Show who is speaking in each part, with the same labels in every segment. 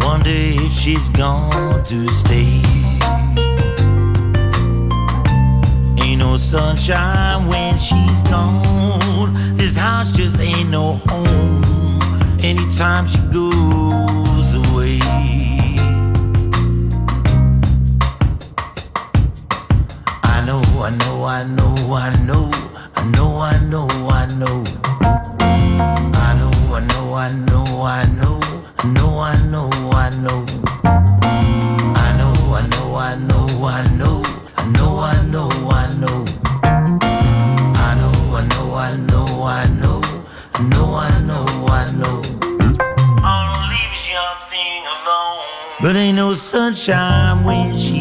Speaker 1: Wonder if she's gone to stay. Ain't no sunshine when she's gone. This house just ain't no home. Anytime she goes away. I know, I know, I know, I know, I know, I know, I know. I know, I know, I know, know, I know, I know. I know, I know, I know, I know, I know, I know, I know. I know, I know, I know, I know, I know, I know, I know. I'll leave thing alone. But ain't no sunshine when she's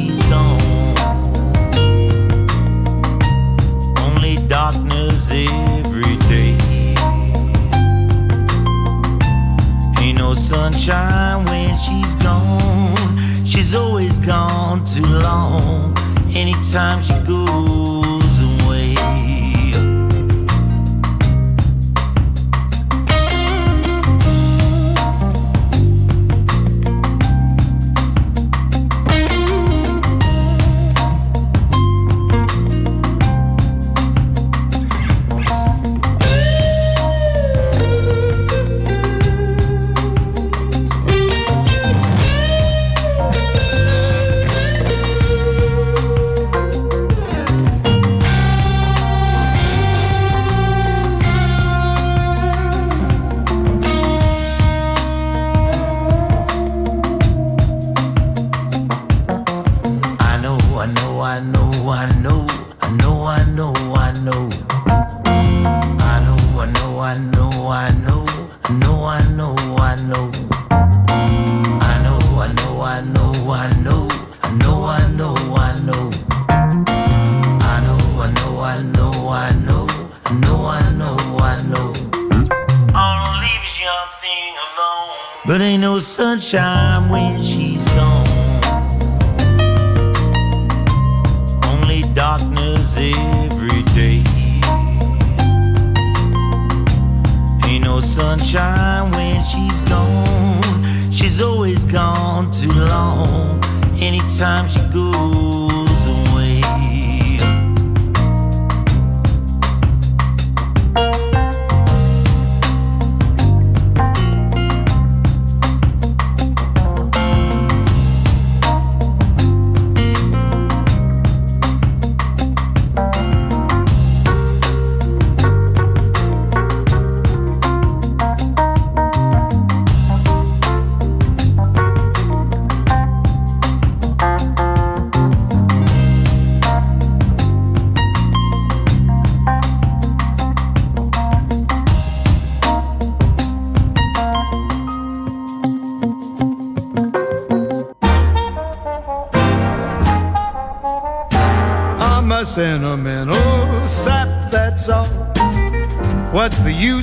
Speaker 1: long. Anytime she goes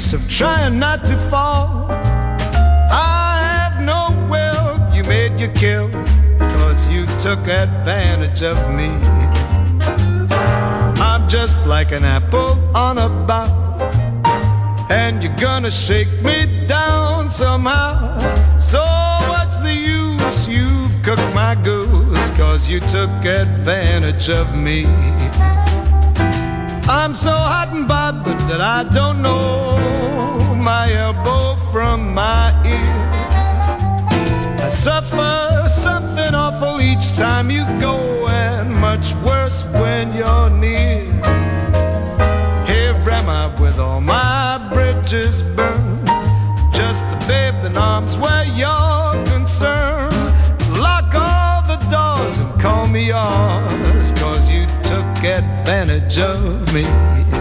Speaker 2: use of trying not to fall? I have no will, you made your kill, cause you took advantage of me. I'm just like an apple on a bough, and you're gonna shake me down somehow. So what's the use? You've cooked my goose, cause you took advantage of me. I'm so hot and bothered that I don't know my elbow from my ear. I suffer something awful each time you go, and much worse when you're near. Here am I with all my bridges burned, just a babe in arms where advantage of me.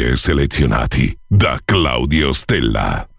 Speaker 3: e selezionati da Claudio Stella.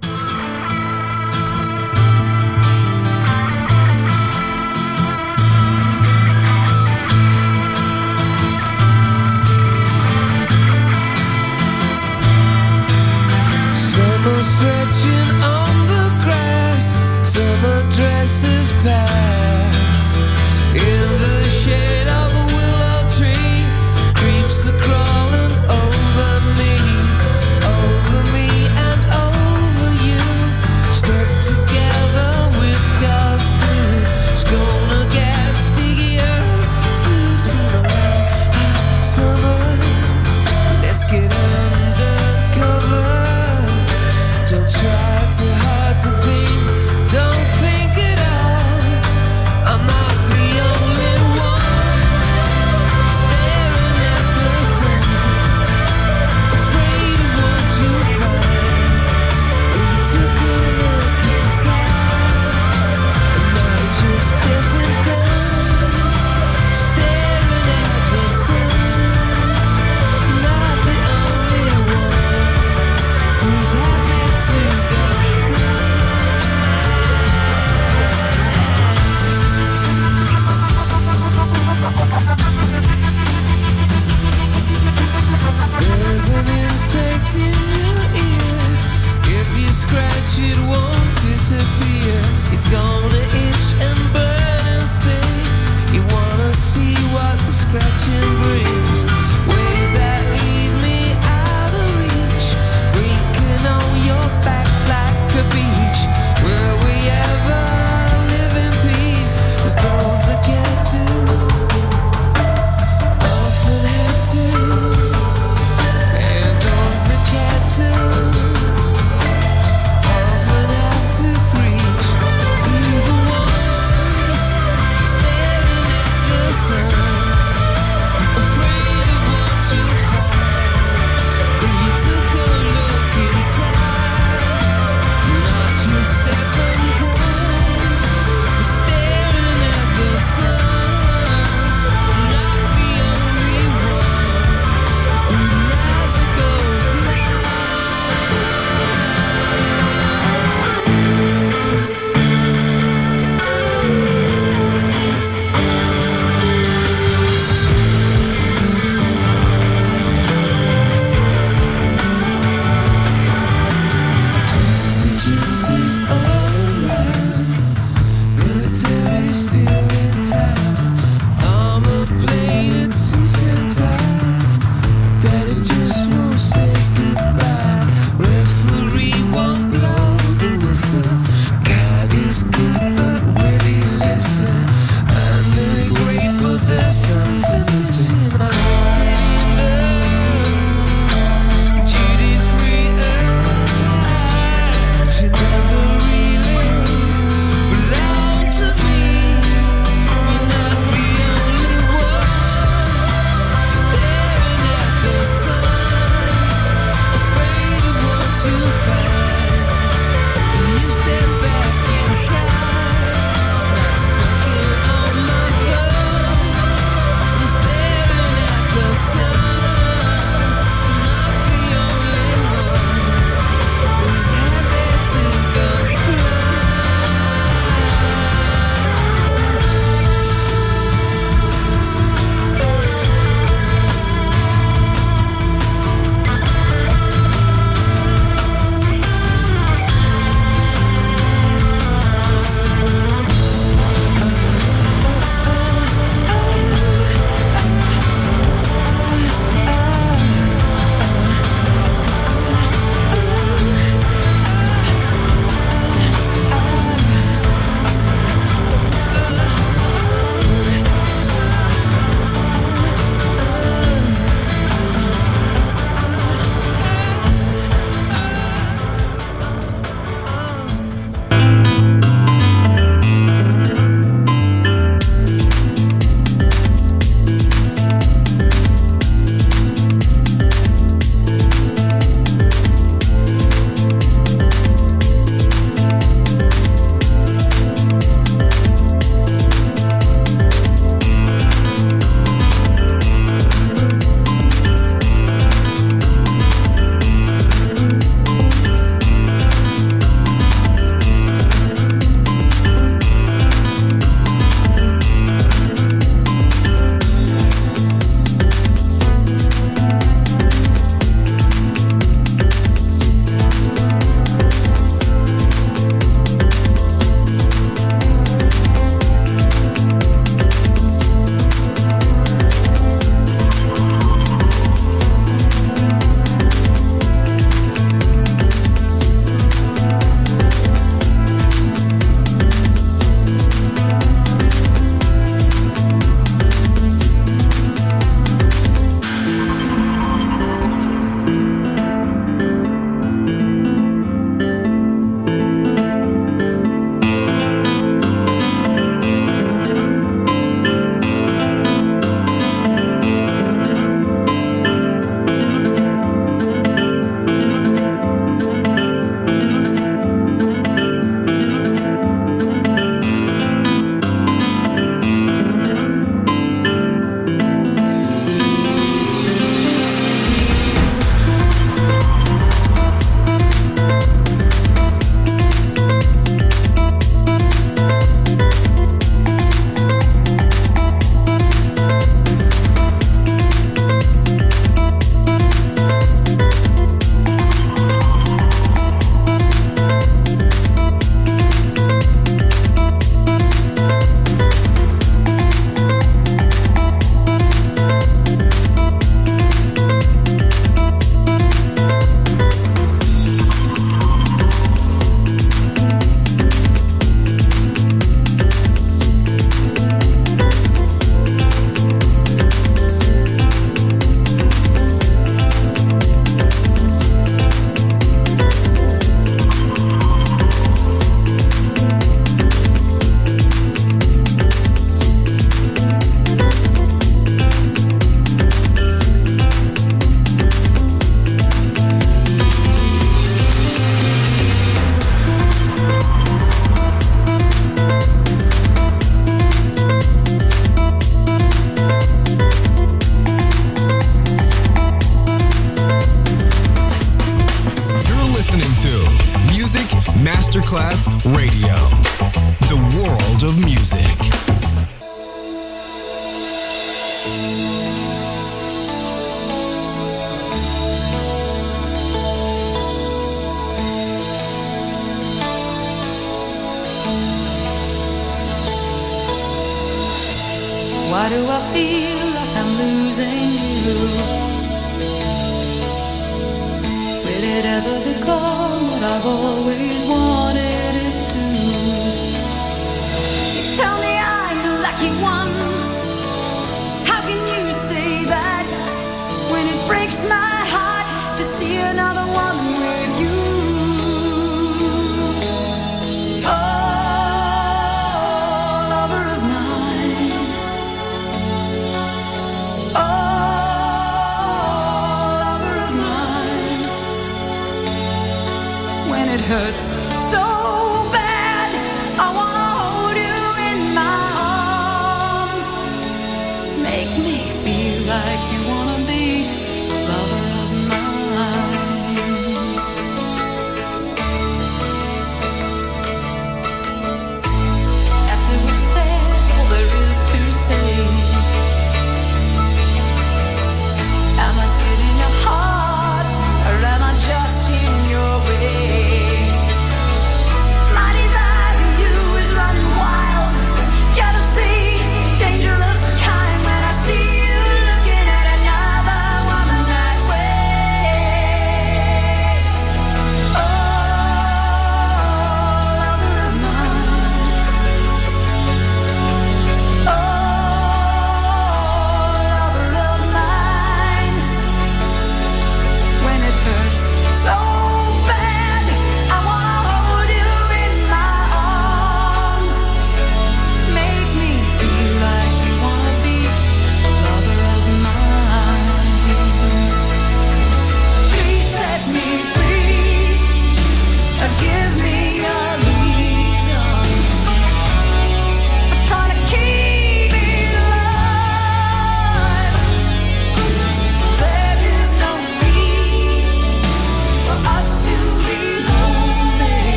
Speaker 4: Another woman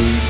Speaker 5: call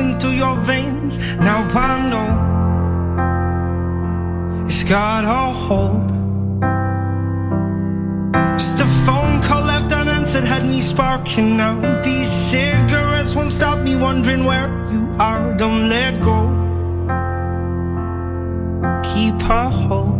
Speaker 3: Coursing through your veins. Now I know it's got a hold. Just a phone call left unanswered had me sparking now. These cigarettes won't stop me wondering where you are. Don't let go. Keep a hold.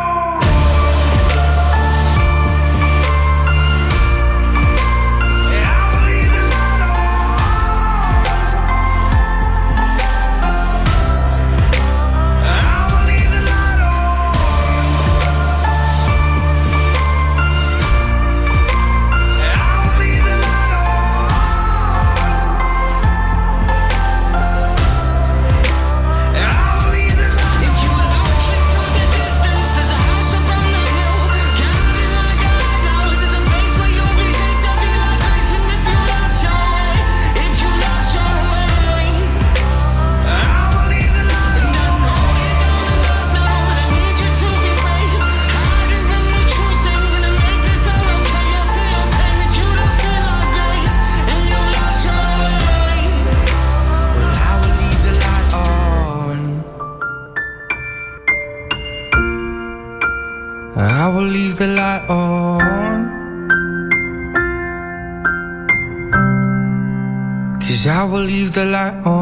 Speaker 3: The light on.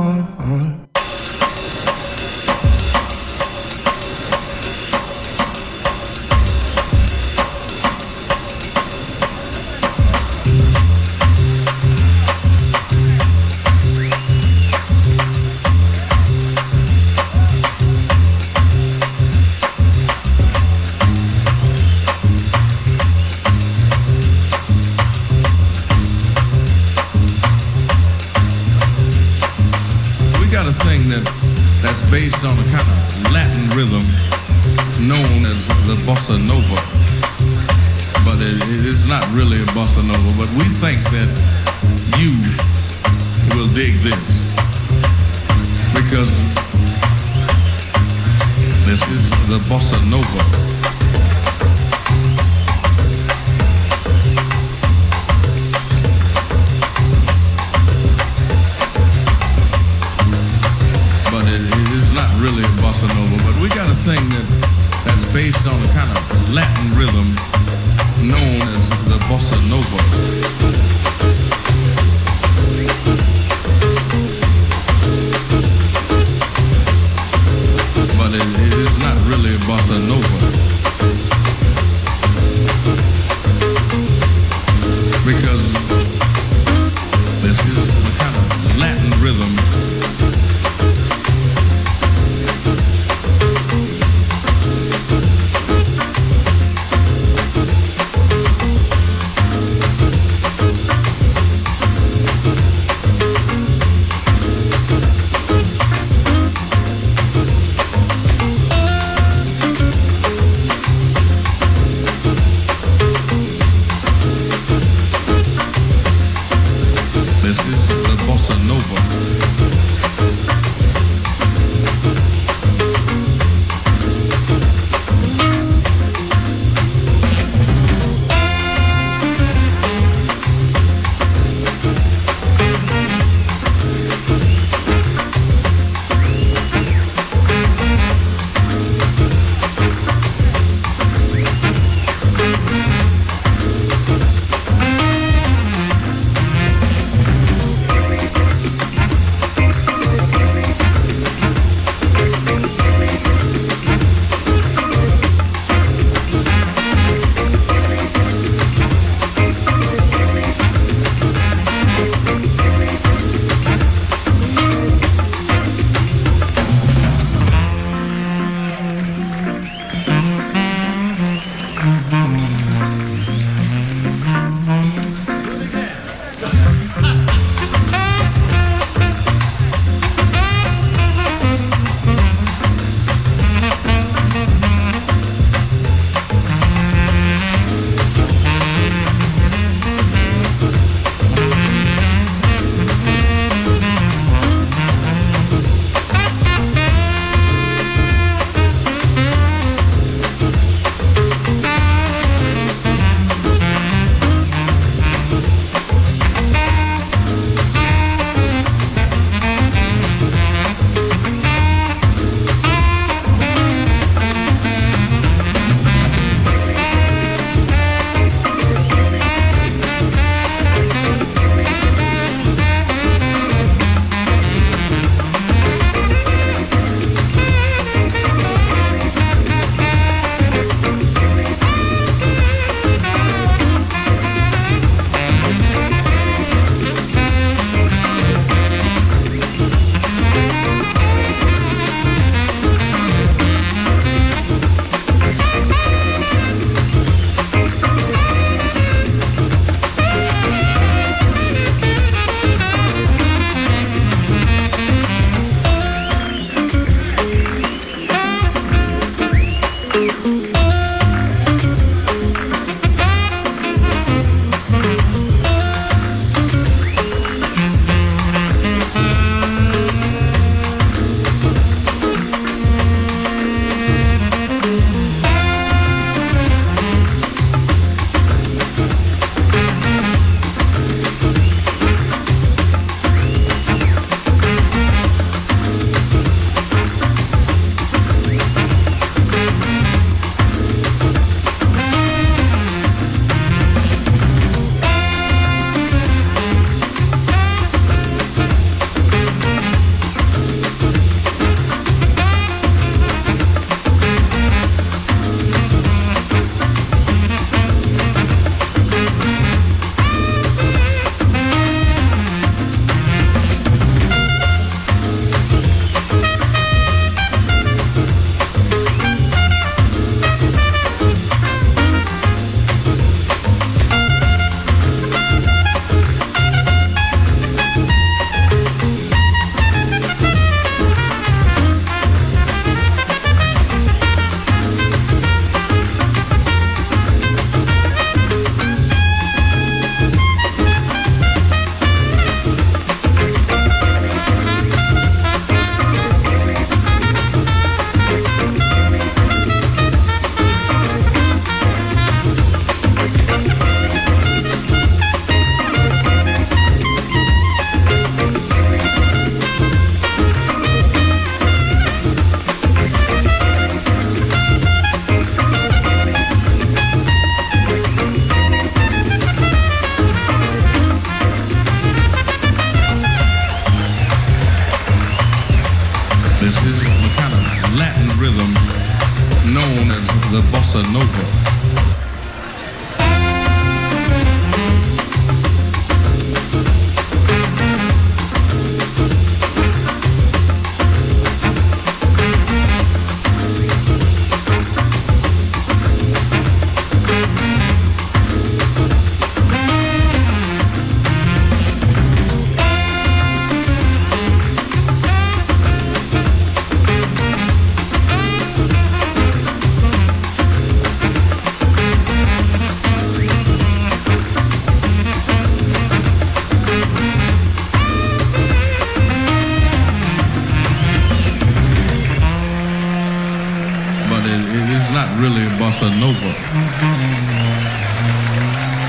Speaker 6: Bossa nova.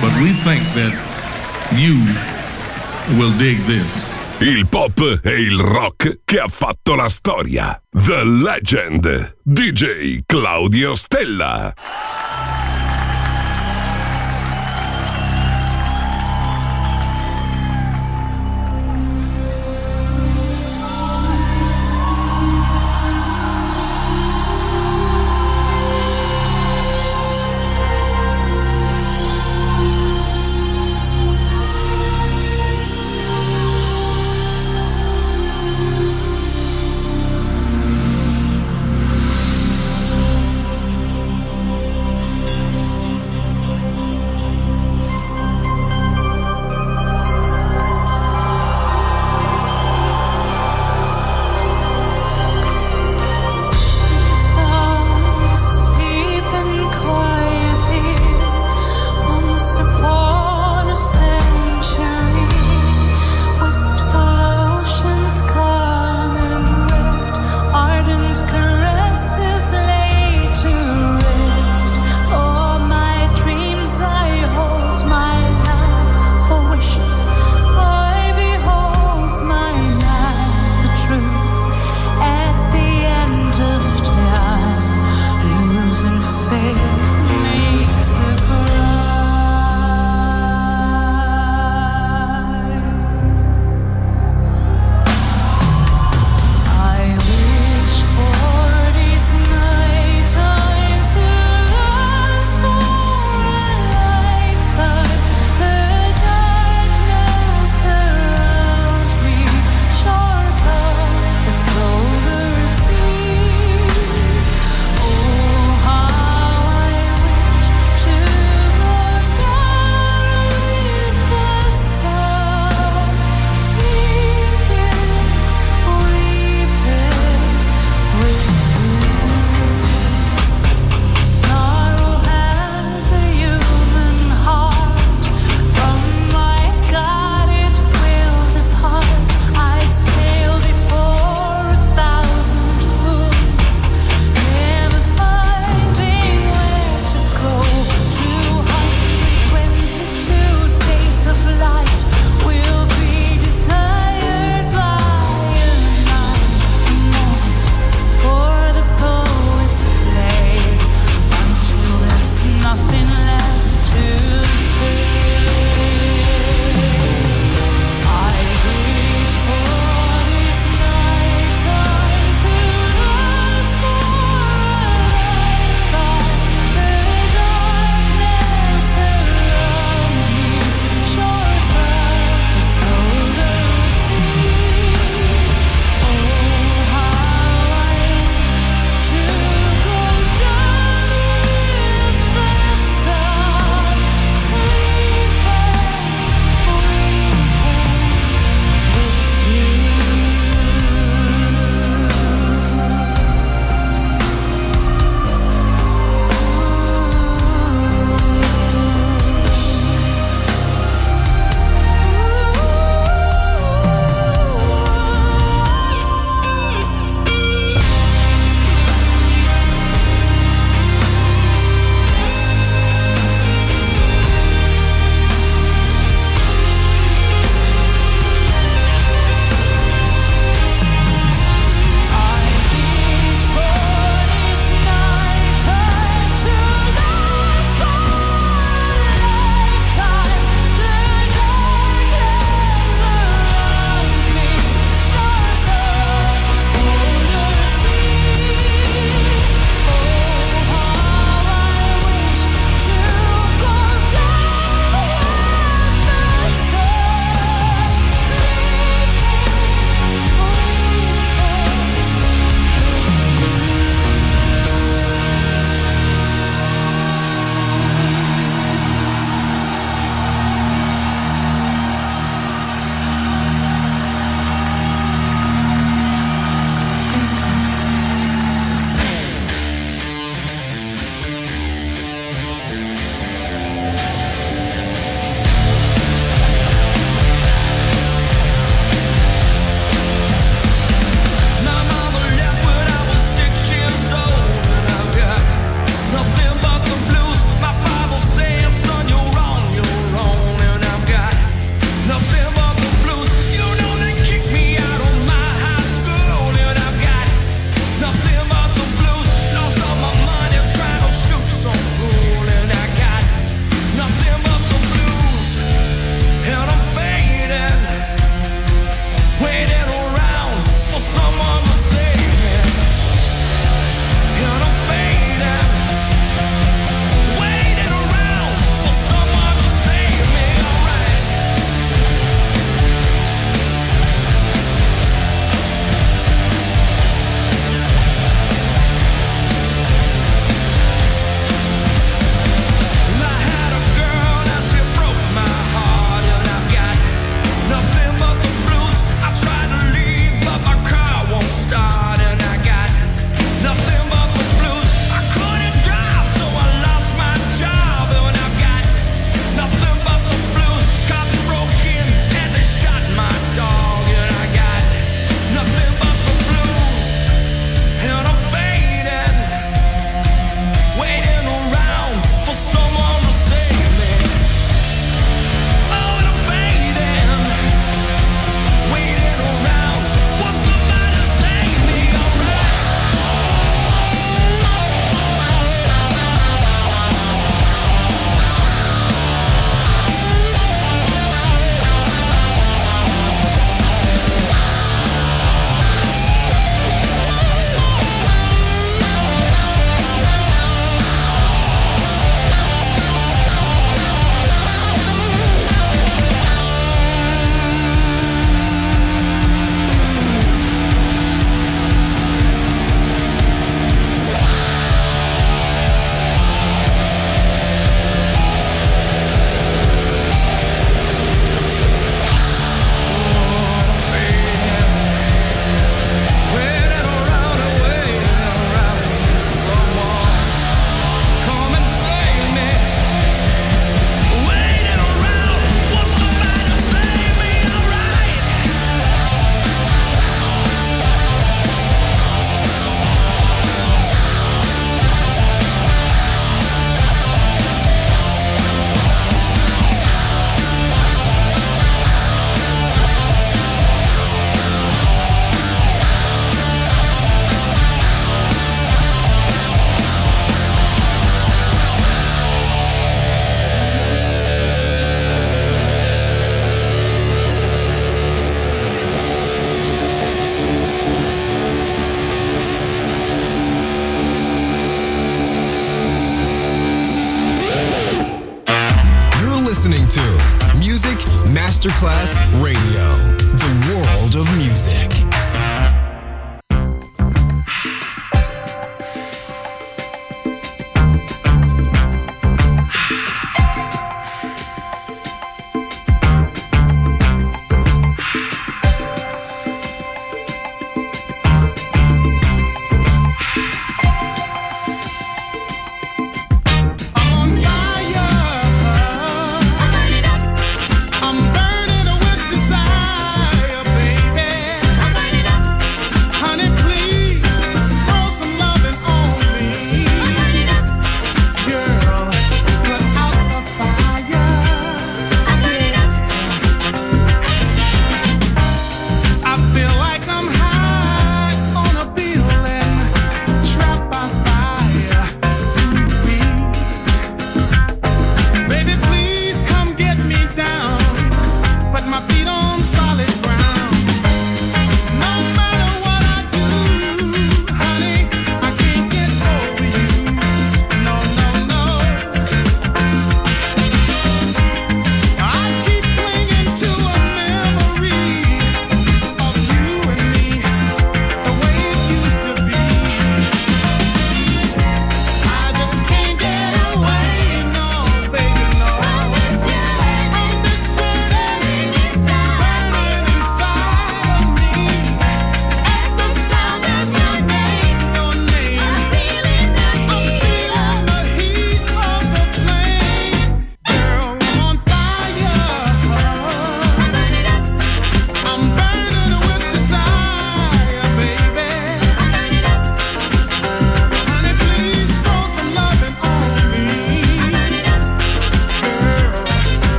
Speaker 6: But we think that you will dig this.
Speaker 7: Il pop e il rock che ha fatto la storia. The Legend. DJ Claudio Stella.